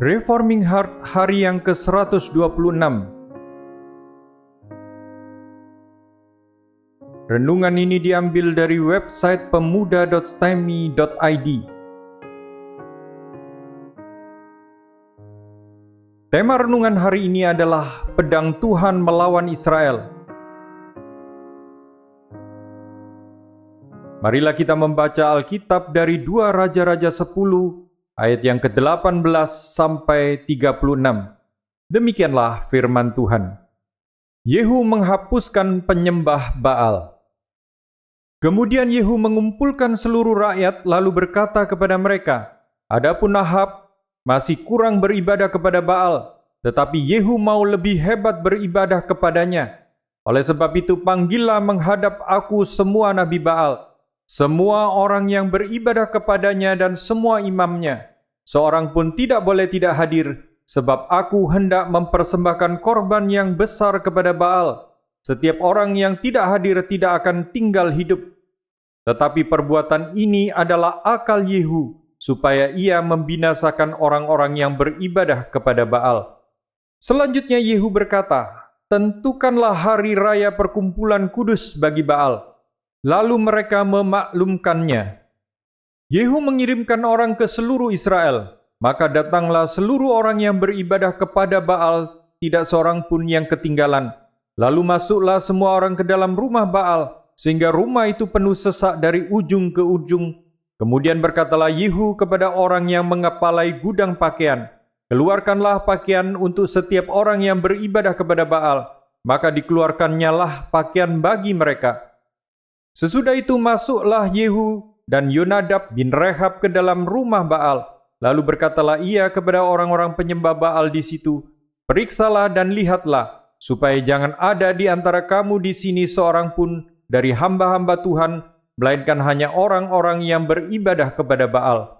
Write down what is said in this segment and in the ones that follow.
Reforming Heart hari yang ke-126 Renungan ini diambil dari website pemuda.stemi.id Tema renungan hari ini adalah Pedang Tuhan melawan Israel. Marilah kita membaca Alkitab dari dua Raja-Raja 10 ayat yang ke-18 sampai 36. Demikianlah firman Tuhan. Yehu menghapuskan penyembah Baal. Kemudian Yehu mengumpulkan seluruh rakyat lalu berkata kepada mereka, Adapun Ahab masih kurang beribadah kepada Baal, tetapi Yehu mau lebih hebat beribadah kepadanya. Oleh sebab itu panggillah menghadap aku semua nabi Baal, semua orang yang beribadah kepadanya dan semua imamnya, seorang pun tidak boleh tidak hadir, sebab aku hendak mempersembahkan korban yang besar kepada Baal. Setiap orang yang tidak hadir tidak akan tinggal hidup. Tetapi perbuatan ini adalah akal Yehu, supaya ia membinasakan orang-orang yang beribadah kepada Baal. Selanjutnya Yehu berkata, Tentukanlah hari raya perkumpulan kudus bagi Baal, Lalu mereka memaklumkannya. Yehu mengirimkan orang ke seluruh Israel, maka datanglah seluruh orang yang beribadah kepada Baal, tidak seorang pun yang ketinggalan. Lalu masuklah semua orang ke dalam rumah Baal, sehingga rumah itu penuh sesak dari ujung ke ujung. Kemudian berkatalah Yehu kepada orang yang mengepalai gudang pakaian, Keluarkanlah pakaian untuk setiap orang yang beribadah kepada Baal, maka dikeluarkannyalah lah pakaian bagi mereka. Sesudah itu masuklah Yehu dan Yonadab bin Rehab ke dalam rumah Baal. Lalu berkatalah ia kepada orang-orang penyembah Baal di situ, Periksalah dan lihatlah, supaya jangan ada di antara kamu di sini seorang pun dari hamba-hamba Tuhan, melainkan hanya orang-orang yang beribadah kepada Baal.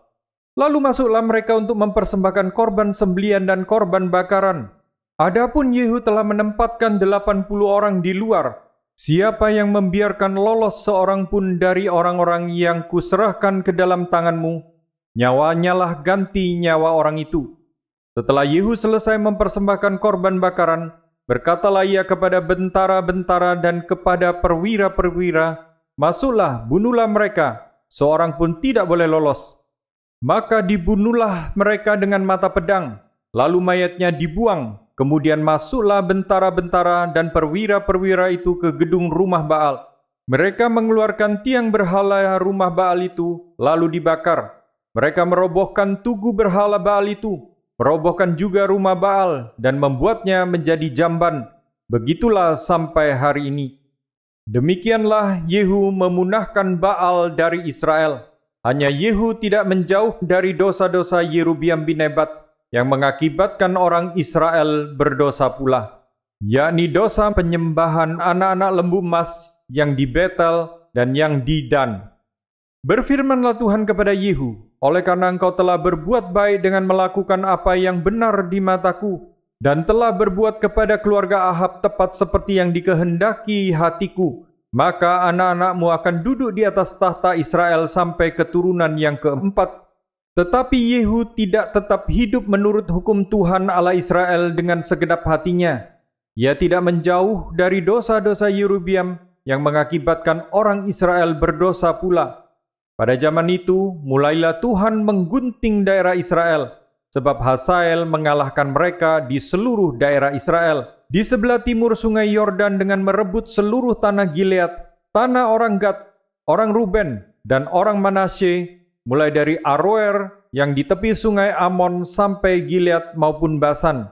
Lalu masuklah mereka untuk mempersembahkan korban sembelian dan korban bakaran. Adapun Yehu telah menempatkan delapan puluh orang di luar, Siapa yang membiarkan lolos seorang pun dari orang-orang yang kuserahkan ke dalam tanganmu, nyawanya lah ganti nyawa orang itu. Setelah Yehu selesai mempersembahkan korban bakaran, berkatalah ia kepada bentara-bentara dan kepada perwira-perwira, Masuklah, bunuhlah mereka, seorang pun tidak boleh lolos. Maka dibunuhlah mereka dengan mata pedang, lalu mayatnya dibuang Kemudian masuklah bentara-bentara dan perwira-perwira itu ke gedung rumah Baal. Mereka mengeluarkan tiang berhala rumah Baal itu, lalu dibakar. Mereka merobohkan tugu berhala Baal itu, merobohkan juga rumah Baal, dan membuatnya menjadi jamban. Begitulah sampai hari ini. Demikianlah Yehu memunahkan Baal dari Israel. Hanya Yehu tidak menjauh dari dosa-dosa Yerubiam bin Nebat, yang mengakibatkan orang Israel berdosa pula, yakni dosa penyembahan anak-anak lembu emas yang di Betel dan yang di Dan. Berfirmanlah Tuhan kepada Yehu, oleh karena engkau telah berbuat baik dengan melakukan apa yang benar di mataku, dan telah berbuat kepada keluarga Ahab tepat seperti yang dikehendaki hatiku, maka anak-anakmu akan duduk di atas tahta Israel sampai keturunan yang keempat tetapi Yehu tidak tetap hidup menurut hukum Tuhan Allah Israel dengan segenap hatinya. Ia tidak menjauh dari dosa-dosa Yerubiam yang mengakibatkan orang Israel berdosa pula. Pada zaman itu, mulailah Tuhan menggunting daerah Israel, sebab Hasael mengalahkan mereka di seluruh daerah Israel. Di sebelah timur sungai Yordan dengan merebut seluruh tanah Gilead, tanah orang Gad, orang Ruben, dan orang Manasye, mulai dari Aroer yang di tepi sungai Amon sampai Gilead maupun Basan.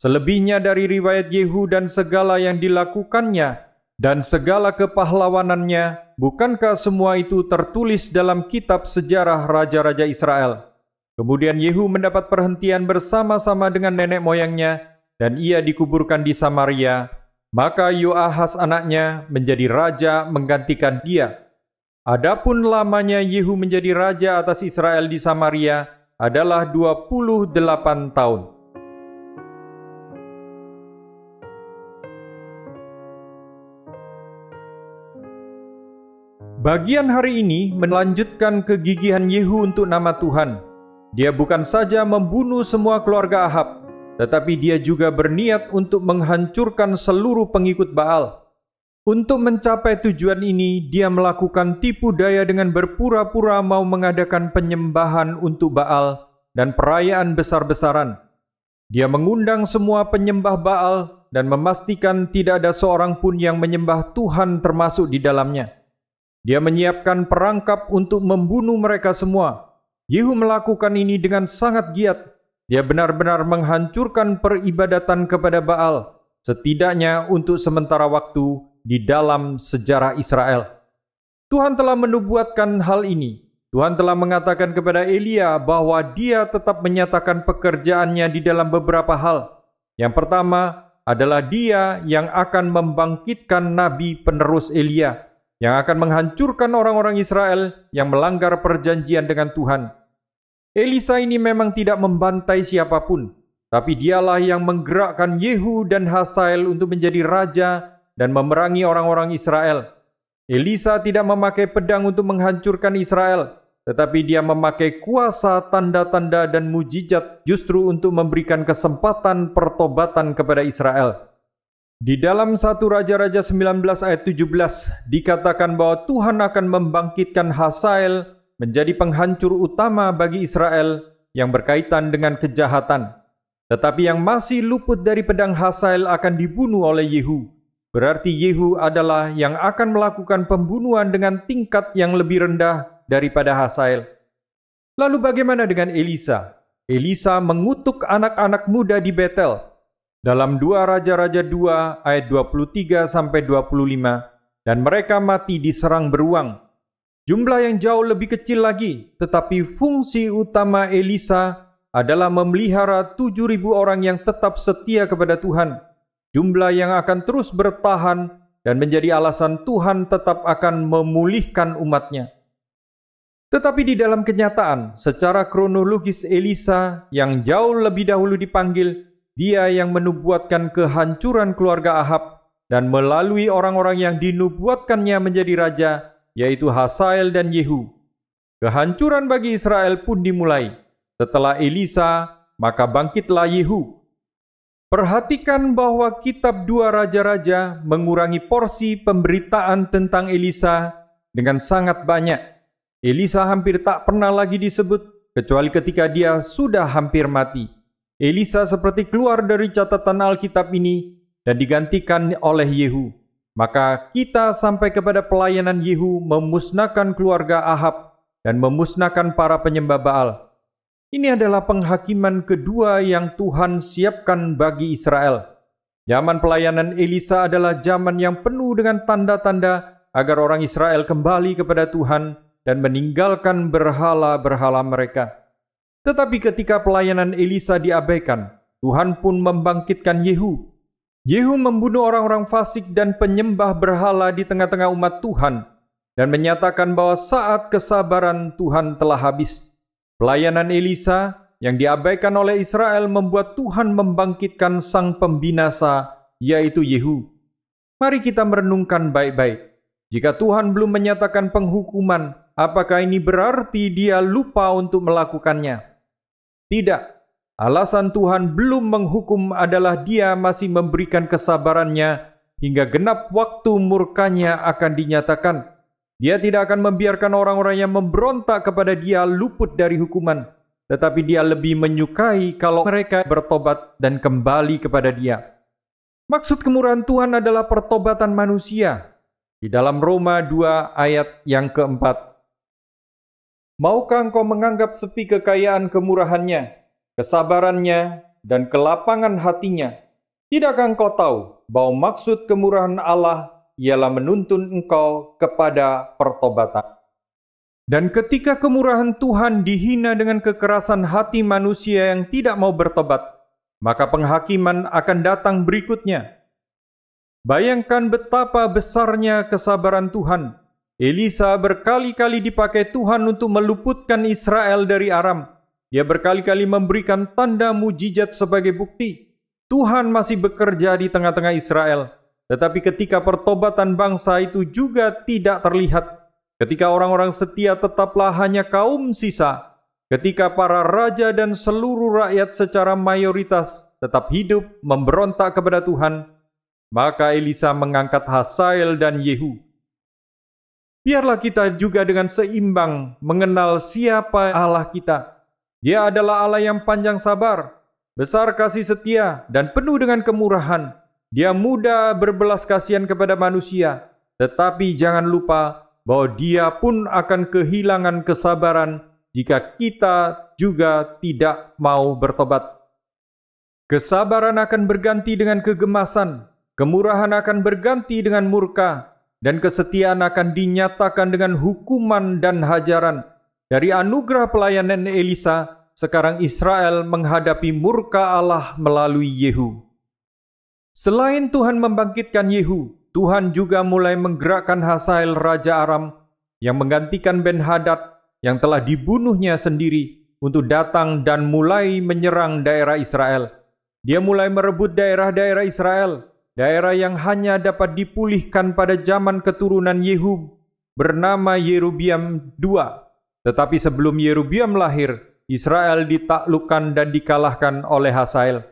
Selebihnya dari riwayat Yehu dan segala yang dilakukannya dan segala kepahlawanannya, bukankah semua itu tertulis dalam kitab sejarah Raja-Raja Israel? Kemudian Yehu mendapat perhentian bersama-sama dengan nenek moyangnya, dan ia dikuburkan di Samaria. Maka Yoahas anaknya menjadi raja menggantikan dia. Adapun lamanya Yehu menjadi raja atas Israel di Samaria adalah 28 tahun. Bagian hari ini melanjutkan kegigihan Yehu untuk nama Tuhan. Dia bukan saja membunuh semua keluarga Ahab, tetapi dia juga berniat untuk menghancurkan seluruh pengikut Baal. Untuk mencapai tujuan ini, dia melakukan tipu daya dengan berpura-pura mau mengadakan penyembahan untuk Baal dan perayaan besar-besaran. Dia mengundang semua penyembah Baal dan memastikan tidak ada seorang pun yang menyembah Tuhan termasuk di dalamnya. Dia menyiapkan perangkap untuk membunuh mereka semua. Yehu melakukan ini dengan sangat giat. Dia benar-benar menghancurkan peribadatan kepada Baal, setidaknya untuk sementara waktu di dalam sejarah Israel. Tuhan telah menubuatkan hal ini. Tuhan telah mengatakan kepada Elia bahwa dia tetap menyatakan pekerjaannya di dalam beberapa hal. Yang pertama adalah dia yang akan membangkitkan nabi penerus Elia, yang akan menghancurkan orang-orang Israel yang melanggar perjanjian dengan Tuhan. Elisa ini memang tidak membantai siapa pun, tapi dialah yang menggerakkan Yehu dan Hasael untuk menjadi raja dan memerangi orang-orang Israel. Elisa tidak memakai pedang untuk menghancurkan Israel, tetapi dia memakai kuasa tanda-tanda dan mujizat justru untuk memberikan kesempatan pertobatan kepada Israel. Di dalam satu Raja-Raja 19 ayat 17 dikatakan bahwa Tuhan akan membangkitkan Hasael menjadi penghancur utama bagi Israel yang berkaitan dengan kejahatan. Tetapi yang masih luput dari pedang Hasael akan dibunuh oleh Yehu Berarti Yehu adalah yang akan melakukan pembunuhan dengan tingkat yang lebih rendah daripada Hasael. Lalu bagaimana dengan Elisa? Elisa mengutuk anak-anak muda di Betel. Dalam 2 Raja-Raja 2 ayat 23 sampai 25 dan mereka mati diserang beruang. Jumlah yang jauh lebih kecil lagi, tetapi fungsi utama Elisa adalah memelihara 7.000 orang yang tetap setia kepada Tuhan jumlah yang akan terus bertahan dan menjadi alasan Tuhan tetap akan memulihkan umatnya. Tetapi di dalam kenyataan, secara kronologis Elisa yang jauh lebih dahulu dipanggil, dia yang menubuatkan kehancuran keluarga Ahab dan melalui orang-orang yang dinubuatkannya menjadi raja, yaitu Hasael dan Yehu. Kehancuran bagi Israel pun dimulai. Setelah Elisa, maka bangkitlah Yehu Perhatikan bahwa kitab dua raja-raja mengurangi porsi pemberitaan tentang Elisa dengan sangat banyak. Elisa hampir tak pernah lagi disebut, kecuali ketika dia sudah hampir mati. Elisa seperti keluar dari catatan Alkitab ini dan digantikan oleh Yehu. Maka kita sampai kepada pelayanan Yehu memusnahkan keluarga Ahab dan memusnahkan para penyembah Baal. Ini adalah penghakiman kedua yang Tuhan siapkan bagi Israel. Zaman pelayanan Elisa adalah zaman yang penuh dengan tanda-tanda agar orang Israel kembali kepada Tuhan dan meninggalkan berhala-berhala mereka. Tetapi ketika pelayanan Elisa diabaikan, Tuhan pun membangkitkan Yehu. Yehu membunuh orang-orang fasik dan penyembah berhala di tengah-tengah umat Tuhan dan menyatakan bahwa saat kesabaran Tuhan telah habis. Pelayanan Elisa yang diabaikan oleh Israel membuat Tuhan membangkitkan sang pembinasa, yaitu Yehu. Mari kita merenungkan baik-baik. Jika Tuhan belum menyatakan penghukuman, apakah ini berarti dia lupa untuk melakukannya? Tidak. Alasan Tuhan belum menghukum adalah dia masih memberikan kesabarannya hingga genap waktu murkanya akan dinyatakan. Dia tidak akan membiarkan orang-orang yang memberontak kepada dia luput dari hukuman. Tetapi dia lebih menyukai kalau mereka bertobat dan kembali kepada dia. Maksud kemurahan Tuhan adalah pertobatan manusia. Di dalam Roma 2 ayat yang keempat. Maukah engkau menganggap sepi kekayaan kemurahannya, kesabarannya, dan kelapangan hatinya? Tidakkah engkau tahu bahwa maksud kemurahan Allah ialah menuntun engkau kepada pertobatan. Dan ketika kemurahan Tuhan dihina dengan kekerasan hati manusia yang tidak mau bertobat, maka penghakiman akan datang berikutnya. Bayangkan betapa besarnya kesabaran Tuhan. Elisa berkali-kali dipakai Tuhan untuk meluputkan Israel dari Aram. Dia berkali-kali memberikan tanda mujizat sebagai bukti. Tuhan masih bekerja di tengah-tengah Israel tetapi ketika pertobatan bangsa itu juga tidak terlihat, ketika orang-orang setia tetaplah hanya kaum sisa, ketika para raja dan seluruh rakyat secara mayoritas tetap hidup memberontak kepada Tuhan, maka Elisa mengangkat Hasael dan Yehu. Biarlah kita juga dengan seimbang mengenal siapa Allah kita. Dia adalah Allah yang panjang sabar, besar kasih setia, dan penuh dengan kemurahan. Dia mudah berbelas kasihan kepada manusia, tetapi jangan lupa bahwa dia pun akan kehilangan kesabaran jika kita juga tidak mau bertobat. Kesabaran akan berganti dengan kegemasan, kemurahan akan berganti dengan murka, dan kesetiaan akan dinyatakan dengan hukuman dan hajaran. Dari anugerah pelayanan Elisa, sekarang Israel menghadapi murka Allah melalui Yehu. Selain Tuhan membangkitkan Yehu, Tuhan juga mulai menggerakkan Hasael Raja Aram yang menggantikan Ben Hadad yang telah dibunuhnya sendiri untuk datang dan mulai menyerang daerah Israel. Dia mulai merebut daerah-daerah Israel, daerah yang hanya dapat dipulihkan pada zaman keturunan Yehu bernama Yerubiam II. Tetapi sebelum Yerubiam lahir, Israel ditaklukkan dan dikalahkan oleh Hasael.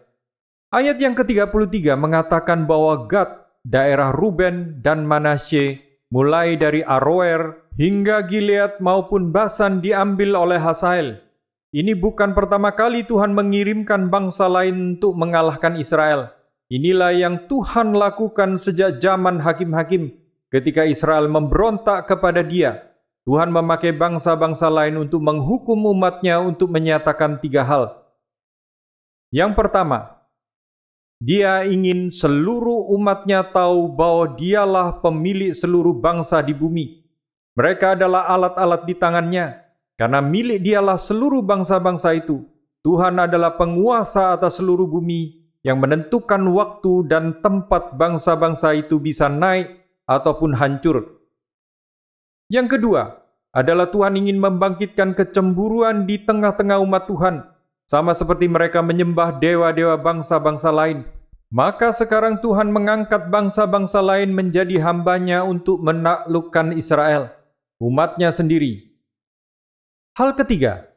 Ayat yang ke-33 mengatakan bahwa Gad, daerah Ruben dan Manasye, mulai dari Aroer hingga Gilead maupun Basan diambil oleh Hasael. Ini bukan pertama kali Tuhan mengirimkan bangsa lain untuk mengalahkan Israel. Inilah yang Tuhan lakukan sejak zaman hakim-hakim ketika Israel memberontak kepada dia. Tuhan memakai bangsa-bangsa lain untuk menghukum umatnya untuk menyatakan tiga hal. Yang pertama, dia ingin seluruh umatnya tahu bahwa dialah pemilik seluruh bangsa di bumi. Mereka adalah alat-alat di tangannya, karena milik dialah seluruh bangsa-bangsa itu. Tuhan adalah penguasa atas seluruh bumi yang menentukan waktu dan tempat bangsa-bangsa itu bisa naik ataupun hancur. Yang kedua adalah Tuhan ingin membangkitkan kecemburuan di tengah-tengah umat Tuhan, sama seperti mereka menyembah dewa-dewa bangsa-bangsa lain. Maka sekarang Tuhan mengangkat bangsa-bangsa lain menjadi hambanya untuk menaklukkan Israel umatnya sendiri. Hal ketiga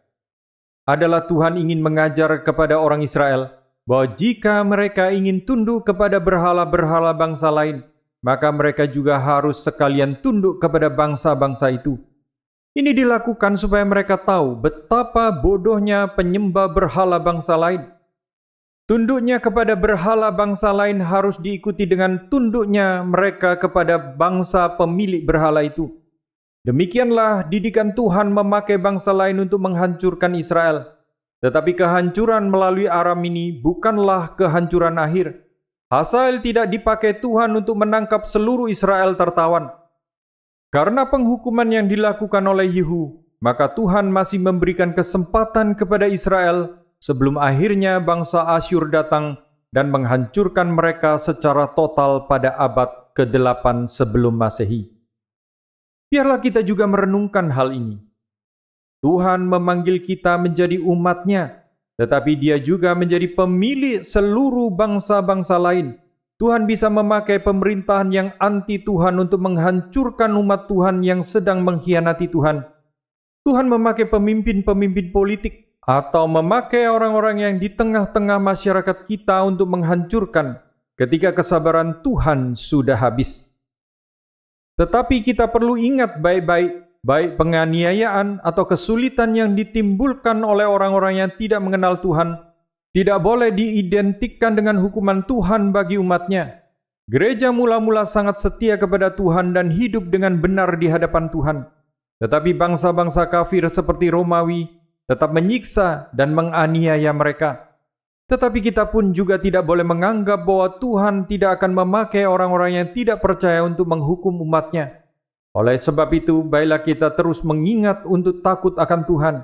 adalah Tuhan ingin mengajar kepada orang Israel bahwa jika mereka ingin tunduk kepada berhala-berhala bangsa lain, maka mereka juga harus sekalian tunduk kepada bangsa-bangsa itu. Ini dilakukan supaya mereka tahu betapa bodohnya penyembah berhala bangsa lain. Tunduknya kepada berhala bangsa lain harus diikuti dengan tunduknya mereka kepada bangsa pemilik berhala itu. Demikianlah didikan Tuhan memakai bangsa lain untuk menghancurkan Israel. Tetapi kehancuran melalui Aram ini bukanlah kehancuran akhir. Hasael tidak dipakai Tuhan untuk menangkap seluruh Israel tertawan. Karena penghukuman yang dilakukan oleh Yehu, maka Tuhan masih memberikan kesempatan kepada Israel sebelum akhirnya bangsa Asyur datang dan menghancurkan mereka secara total pada abad ke-8 sebelum Masehi. Biarlah kita juga merenungkan hal ini. Tuhan memanggil kita menjadi umatnya, tetapi dia juga menjadi pemilik seluruh bangsa-bangsa lain. Tuhan bisa memakai pemerintahan yang anti Tuhan untuk menghancurkan umat Tuhan yang sedang mengkhianati Tuhan. Tuhan memakai pemimpin-pemimpin politik atau memakai orang-orang yang di tengah-tengah masyarakat kita untuk menghancurkan ketika kesabaran Tuhan sudah habis. Tetapi kita perlu ingat baik-baik, baik penganiayaan atau kesulitan yang ditimbulkan oleh orang-orang yang tidak mengenal Tuhan, tidak boleh diidentikan dengan hukuman Tuhan bagi umatnya. Gereja mula-mula sangat setia kepada Tuhan dan hidup dengan benar di hadapan Tuhan. Tetapi bangsa-bangsa kafir seperti Romawi tetap menyiksa dan menganiaya mereka. Tetapi kita pun juga tidak boleh menganggap bahwa Tuhan tidak akan memakai orang-orang yang tidak percaya untuk menghukum umatnya. Oleh sebab itu, baiklah kita terus mengingat untuk takut akan Tuhan.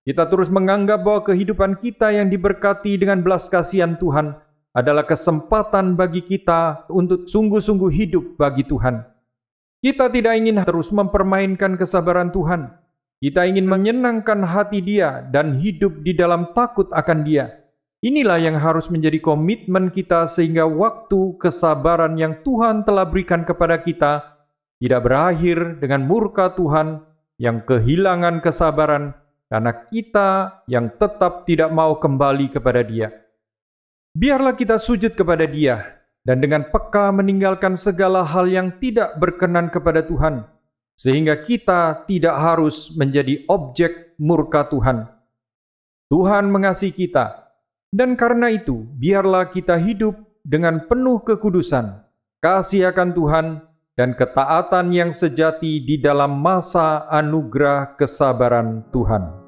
Kita terus menganggap bahwa kehidupan kita yang diberkati dengan belas kasihan Tuhan adalah kesempatan bagi kita untuk sungguh-sungguh hidup bagi Tuhan. Kita tidak ingin terus mempermainkan kesabaran Tuhan. Kita ingin menyenangkan hati Dia dan hidup di dalam takut akan Dia. Inilah yang harus menjadi komitmen kita sehingga waktu kesabaran yang Tuhan telah berikan kepada kita tidak berakhir dengan murka Tuhan yang kehilangan kesabaran karena kita yang tetap tidak mau kembali kepada Dia. Biarlah kita sujud kepada Dia dan dengan peka meninggalkan segala hal yang tidak berkenan kepada Tuhan, sehingga kita tidak harus menjadi objek murka Tuhan. Tuhan mengasihi kita, dan karena itu biarlah kita hidup dengan penuh kekudusan, kasih akan Tuhan, dan ketaatan yang sejati di dalam masa anugerah kesabaran Tuhan.